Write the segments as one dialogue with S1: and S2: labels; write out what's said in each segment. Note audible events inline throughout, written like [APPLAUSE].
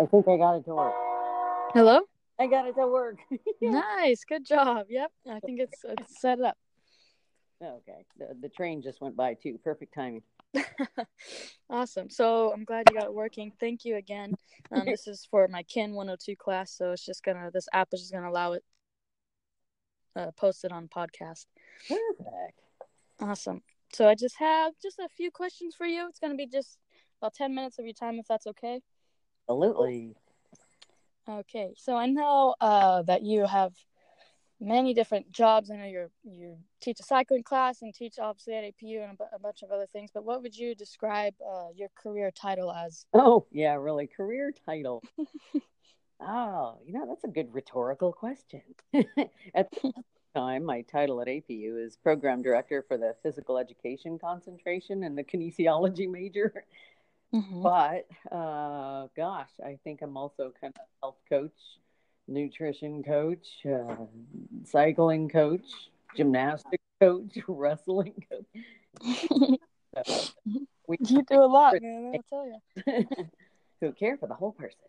S1: I think I got it to work.
S2: Hello?
S1: I got it to work. [LAUGHS]
S2: Nice. Good job. Yep. I think it's it's set up.
S1: okay. The, the train just went by too. Perfect timing. [LAUGHS]
S2: awesome. So I'm glad you got it working. Thank you again. Um, this is for my Kin 102 class, so it's just gonna this app is just gonna allow it uh, post it on podcast.
S1: Perfect.
S2: Awesome. So I just have just a few questions for you. It's gonna be just about 10 minutes of your time, if that's okay.
S1: Absolutely.
S2: Okay. So I know uh, that you have many different jobs. I know you you teach a cycling class and teach obviously at APU and a, bunch of other things. But what would you describe uh, your career title as?
S1: Oh, yeah, really. Career title. oh, [LAUGHS] you know, that's a good rhetorical question. [LAUGHS] At the time, my title at APU is Program Director for the Physical Education Concentration and the Kinesiology major.
S2: Mhm.
S1: But, uh, gosh, I think I'm also kind of health coach, nutrition coach, uh, cycling coach, gymnastic coach, [LAUGHS] wrestling coach. So we [LAUGHS]
S2: you do a lot, man. I'll tell you. [LAUGHS]
S1: who care for the whole person.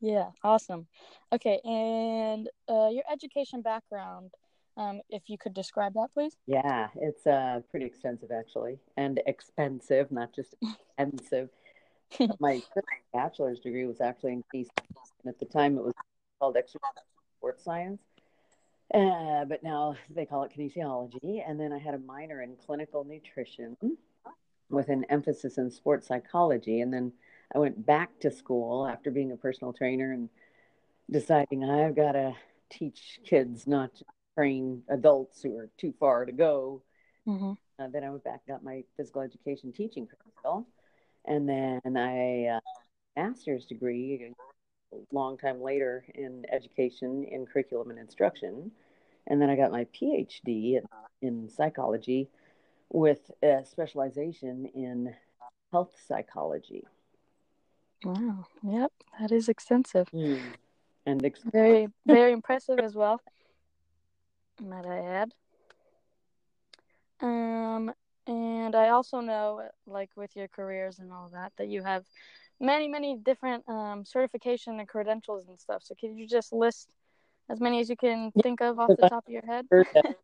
S2: Yeah, awesome. Okay, and uh, your education background, um, if you could describe that, please.
S1: Yeah, it's uh, pretty extensive actually, and expensive, not just [LAUGHS] expensive. [LAUGHS] My bachelor's degree was actually in peace, and at the time it was called exercise sports science, uh, but now they call it kinesiology. And then I had a minor in clinical nutrition with an emphasis in sports psychology, and then I went back to school after being a personal trainer and deciding I've got to teach kids, not just train adults who are too far to go.
S2: hmm
S1: Uh, then I went back, got my physical education teaching credential, and then I uh, master's degree a long time later in education in curriculum and instruction, and then I got my PhD in, in psychology with a specialization in health psychology.
S2: Wow. Yep, that is extensive.
S1: And ex-
S2: Very, very impressive as well. Might I add? Um, and I also know, like with your careers and all that, that you have many, many different um, certification and credentials and stuff. So, could you just list as many as you can think of off the top of your head? [LAUGHS]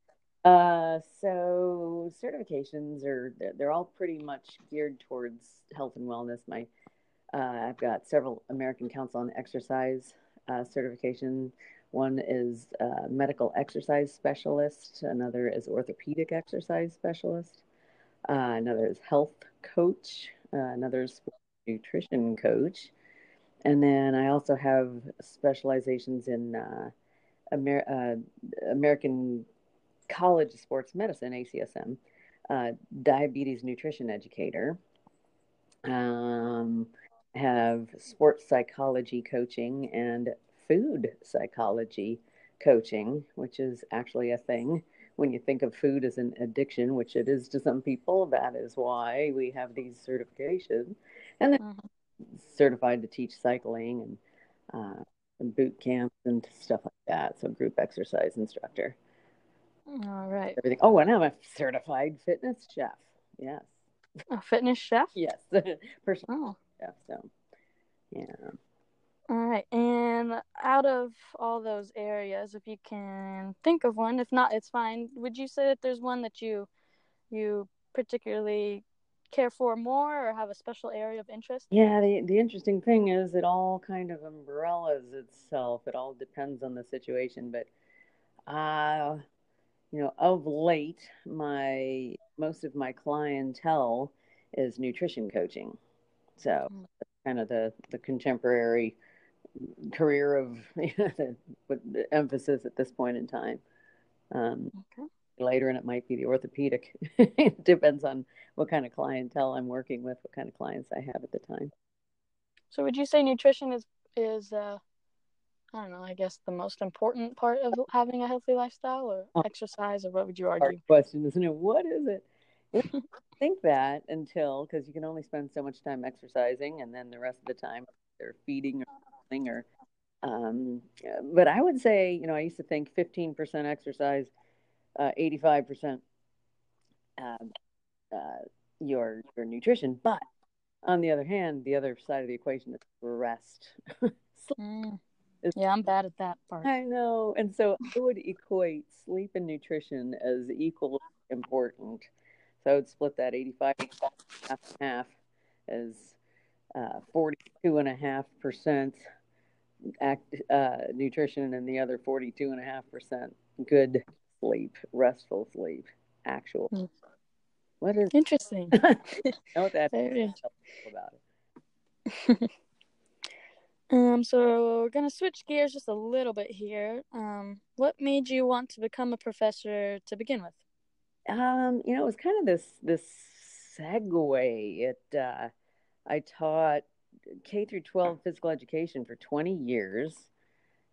S1: Uh, so certifications are they're, they're all pretty much geared towards health and wellness. My uh, I've got several American Council on Exercise uh, certification. One is medical exercise specialist. Another is orthopedic exercise specialist. Uh, another is health coach. Uh, another is nutrition coach. And then I also have specializations in uh, Amer- uh, American College of Sports Medicine, ACSM, diabetes nutrition educator, um, have sports psychology coaching and food psychology coaching, which is actually a thing. When you think of food as an addiction, which it is to some people, that is why we have these certifications. And then
S2: Mhm.
S1: certified to teach cycling and, uh, and boot camps and stuff like that. So, group exercise instructor
S2: All right.
S1: everything. Oh, and I'm a certified fitness chef. Yes,
S2: A fitness chef?
S1: yes, [LAUGHS] personal
S2: Oh,
S1: chef. So, yeah.
S2: all right. And out of all those areas, if you can think of one, if not, it's fine. Would you say that there's one that you you particularly care for more or have a special area of interest?
S1: Yeah, the the interesting thing is it all kind of umbrellas itself. It all depends on the situation, but uh you know, of late, my most of my clientele is nutrition coaching. So
S2: Mm.
S1: kind of the the contemporary career of [LAUGHS] the, with the emphasis at this point in time. Um,
S2: Okay.
S1: later, and it might be the orthopedic. it [LAUGHS] depends on what kind of clientele I'm working with, what kind of clients I have at the time.
S2: So would you say nutrition is is uh I don't know, I guess the most important part of having a healthy lifestyle or
S1: Oh.
S2: exercise or what would you
S1: Hard
S2: argue?
S1: question, isn't it? What is it? Think that until because you can only spend so much time exercising, and then the rest of the time they're feeding or something, or. Um, but I would say, you know, I used to think 15% exercise, uh, 85% uh, uh, your your nutrition. But On the other hand, the other side of the equation is rest. [LAUGHS]
S2: mm. Yeah, I'm bad at that part.
S1: I know. And so I would equate sleep and nutrition as equally important. So I would split that 85 half and half as uh, 42.5% act, uh, nutrition and the other 42.5% good sleep, restful sleep, actual. Mm. What is
S2: interesting?
S1: know what that
S2: is about it. [LAUGHS] um, so we're gonna switch gears just a little bit here. Um, what made you want to become a professor to begin with?
S1: Um, you know, it was kind of this this segue. It uh, I taught K through 12 physical education for 20 years,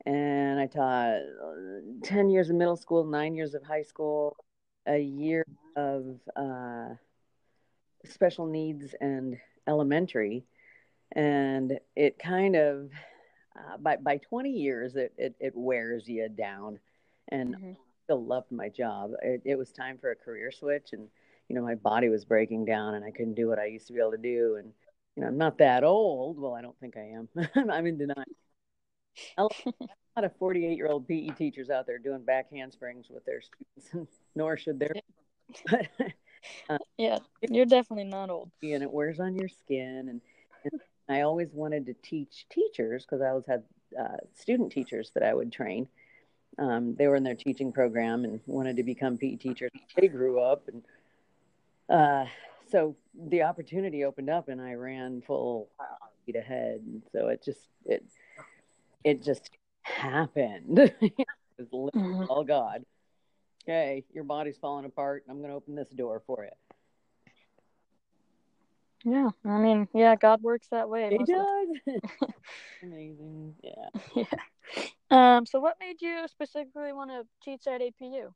S1: and I taught uh, 10 years of middle school, nine years of high school, a year of uh, special needs and elementary, and it kind of uh, by by 20 years it, it, it wears you down, and mm-hmm. Still loved my job. It, it was time for a career switch, and you know my body was breaking down, and I couldn't do what I used to be able to do, and you know I'm not that old. Well, I don't think I am. [LAUGHS] I'm in denial. A lot of 48 year old PE teachers out there doing back handsprings with their students, [LAUGHS] nor should there [LAUGHS]
S2: uh, yeah, you're definitely not old.
S1: And it wears on your skin. And, and I always wanted to teach teachers because I always had uh, student teachers that I would train. Um, they were in their teaching program and wanted to become PE teachers. They grew up, and uh, so the opportunity opened up, and I ran full speed ahead. And so it just it it just happened. [LAUGHS] it was mm-hmm. all God okay, your body's falling apart. And I'm going to open this door for you.
S2: Yeah, I mean, yeah, God works that way.
S1: He does. [LAUGHS] Amazing. Yeah. [LAUGHS]
S2: Yeah. Um. So, what made you specifically want to teach at APU?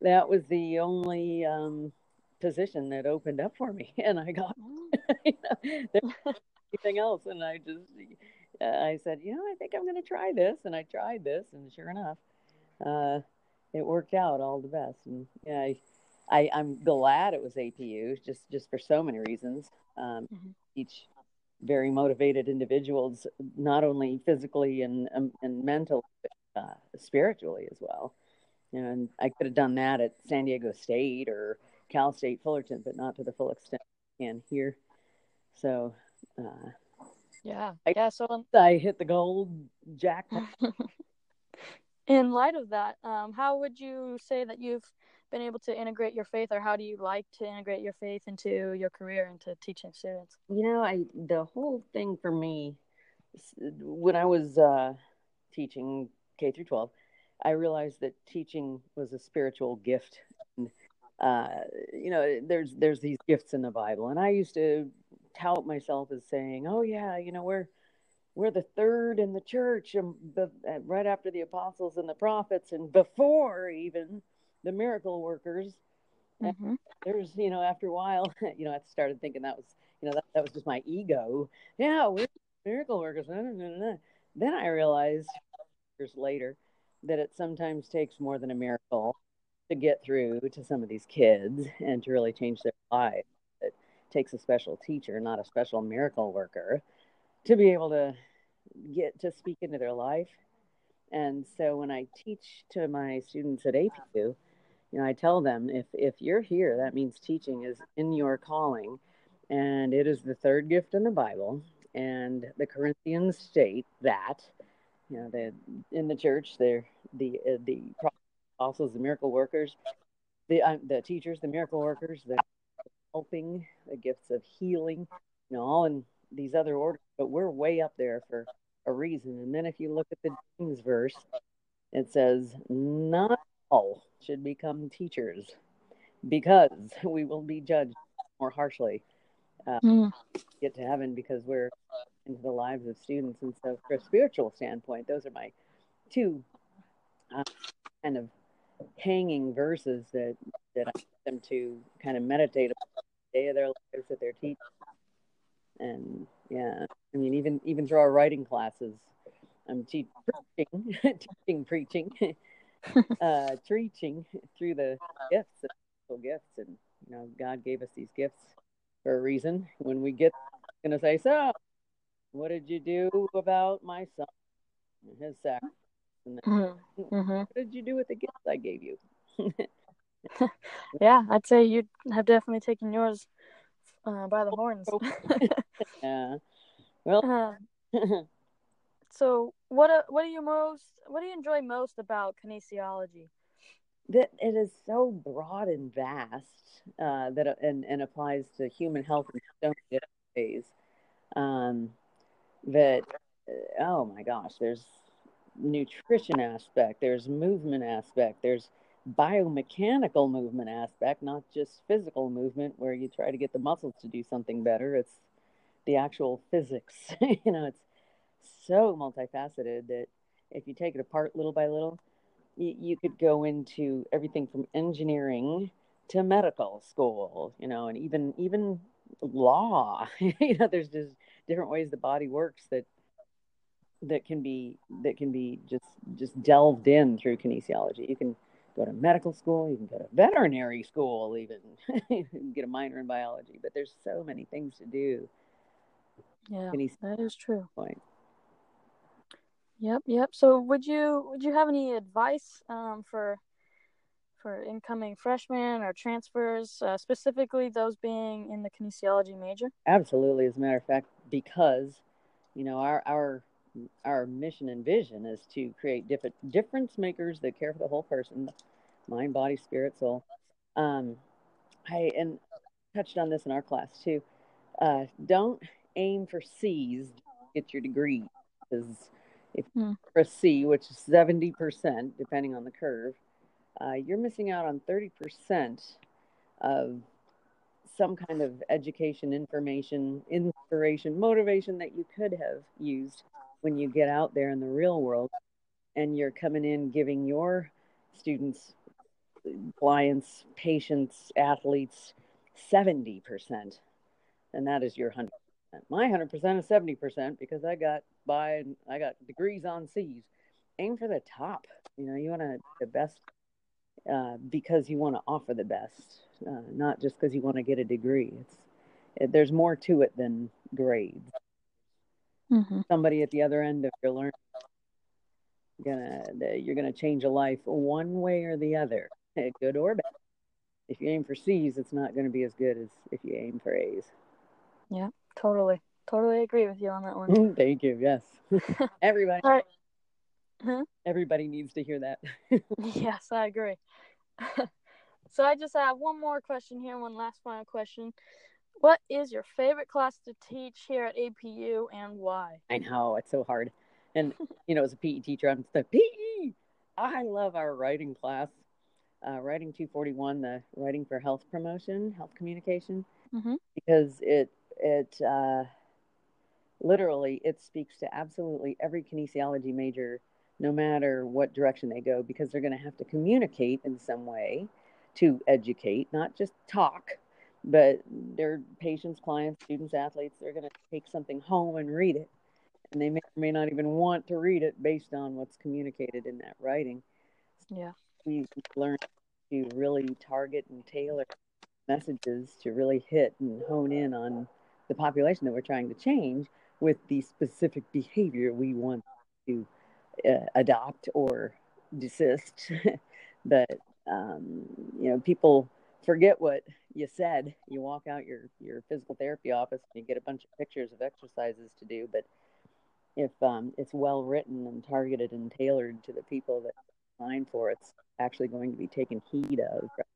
S1: That was the only um position that opened up for me, [LAUGHS] and I got oh. [LAUGHS] anything else, and I just uh, I said, you know, I think I'm going to try this, and I tried this, and sure enough, uh, it worked out all the best. And yeah, I, I I'm glad it was APU just just for so many reasons. Um, mm-hmm. Each very motivated individuals, not only physically and um, and mentally, but uh, spiritually as well. And I could have done that at San Diego State or Cal State Fullerton, but not to the full extent I can here. So, uh,
S2: yeah, I, yeah. So
S1: I hit the gold jackpot [LAUGHS]
S2: in light of that, um, how would you say that you've been able to integrate your faith, or how do you like to integrate your faith into your career into teaching students?
S1: You know, I the whole thing for me when I was uh, teaching K through twelve, I realized that teaching was a spiritual gift. And, uh, you know, there's there's these gifts in the Bible, and I used to tout myself as saying, "Oh yeah, you know, we're we're the third in the church and right after the apostles and the prophets and before even the miracle workers. Mm-hmm. there's you know after a while [LAUGHS] you know i started thinking that was you know that, that was just my ego. Yeah we're miracle workers then i realized years later that it sometimes takes more than a miracle to get through to some of these kids and to really change their life. It takes a special teacher not a special miracle worker to be able to get to speak into their life. And so when I teach to my students at APU, you know, I tell them if if you're here, that means teaching is in your calling, and it is the third gift in the Bible. And the Corinthians state that, you know, that in the church, they're the uh, the apostles, the miracle workers, the uh, the teachers, the miracle workers, the helping, the gifts of healing, you know, all in these other orders, but we're way up there for a reason. And then if you look at the James verse, it says, Not all should become teachers because [LAUGHS] we will be judged more harshly. Mm. Get to heaven because we're into the lives of students. And so, from a spiritual standpoint, those are my two uh, kind of hanging verses that, that I want them to kind of meditate about the day of their lives that they're teaching and yeah even through our writing classes i'm te- preaching [LAUGHS] teaching preaching [LAUGHS] uh preaching through the gifts the gifts and you know god gave us these gifts for a reason when we get gonna say, so what did you do about my son and his sack? And then,
S2: Mm-hmm.
S1: what did you do with the gifts I gave you? [LAUGHS]
S2: Yeah, I'd say you have definitely taken yours uh, by the horns.
S1: yeah. Well,
S2: Uh, so, what uh, what do you most what do you enjoy most about kinesiology?
S1: that it is so broad and vast uh, that and, and applies to human health in so many different ways. Um, that uh, oh my gosh, there's nutrition aspect, there's movement aspect, there's biomechanical movement aspect, not just physical movement where you try to get the muscles to do something better. It's the actual physics. [LAUGHS] you know, it's so multifaceted that if you take it apart little by little, you, you could go into everything from engineering to medical school, you know, and even even law. [LAUGHS] you know, there's just different ways the body works that that can be that can be just just delved in through kinesiology. You can go to medical school, you can go to veterinary school, even [LAUGHS] get a minor in biology. But there's so many things to do.
S2: Yeah, that is true.
S1: point.
S2: Yep, yep. So, would you would you have any advice um, for for incoming freshmen or transfers, uh, specifically those being in the kinesiology major?
S1: Absolutely, as a matter of fact, because you know our our our mission and vision is to create different difference makers that care for the whole person, mind, body, spirit, soul. Um, I and touched on this in our class too. Uh, don't aim for C's to get your degree because if
S2: Hmm.
S1: for a C, which is seventy percent, depending on the curve, uh, you're missing out on thirty percent of some kind of education, information, inspiration, motivation that you could have used when you get out there in the real world and you're coming in giving your students, clients, patients, athletes 70%. And that is your 100%. My 100% is 70% because I got by and I got degrees on C's. Aim for the top. You know, you want to the best uh, because you want to offer the best, uh, not just because you want to get a degree. It's it, there's more to it than grades.
S2: Mm-hmm.
S1: Somebody at the other end of your learning, gonna you're gonna change a life one way or the other, good or bad. If you aim for C's, it's not going to be as good as if you aim for A's.
S2: Yeah, totally, totally agree with you on that one.
S1: Thank you. Yes, [LAUGHS] everybody.
S2: Right. Huh?
S1: Everybody needs to hear that. [LAUGHS]
S2: Yes, I agree. [LAUGHS] so I just have one more question here, one last final question. What is your favorite class to teach here at APU and why?
S1: I know it's so hard. And you know, as a PE teacher, I'm the PE. I love our writing class, uh, writing 241, the writing for health promotion, health communication,
S2: Mhm.
S1: because it it uh, literally it speaks to absolutely every kinesiology major, no matter what direction they go, because they're going to have to communicate in some way to educate, not just talk. But their patients, clients, students, athletes, they're going to take something home and read it and they may or may not even want to read it based on what's communicated in that writing.
S2: Yeah.
S1: We learn to really target and tailor messages to really hit and hone in on the population that we're trying to change with the specific behavior we want to uh, adopt or desist. [LAUGHS] but um, you know, people forget what you said. You walk out your your physical therapy office and you get a bunch of pictures of exercises to do, but if um, it's well written and targeted and tailored to the people that designed for it's actually going to be taken heed of and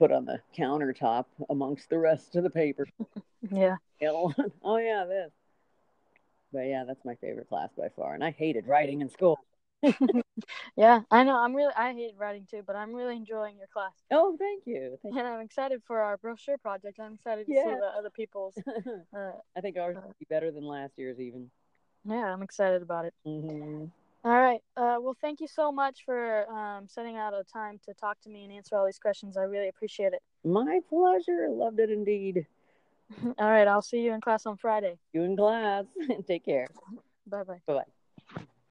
S1: put on the countertop amongst the rest of the paper [LAUGHS]
S2: Yeah. [LAUGHS]
S1: oh yeah this but yeah that's my favorite class by far and i hated writing in school [LAUGHS]
S2: Yeah, I know. I'm really I hate writing too, but I'm really enjoying your class.
S1: oh thank you thank
S2: And I'm excited for our brochure project. I'm excited to see the other people's uh,
S1: i think ours will be better than last year's even
S2: yeah, I'm excited about it.
S1: hmm
S2: All right. Uh, well, thank you so much for um, setting out a time to talk to me and answer all these questions. I really appreciate it.
S1: my pleasure loved it indeed [LAUGHS]
S2: all right. I'll see you in class on Friday.
S1: you in class [LAUGHS] take care
S2: Bye bye.
S1: bye-bye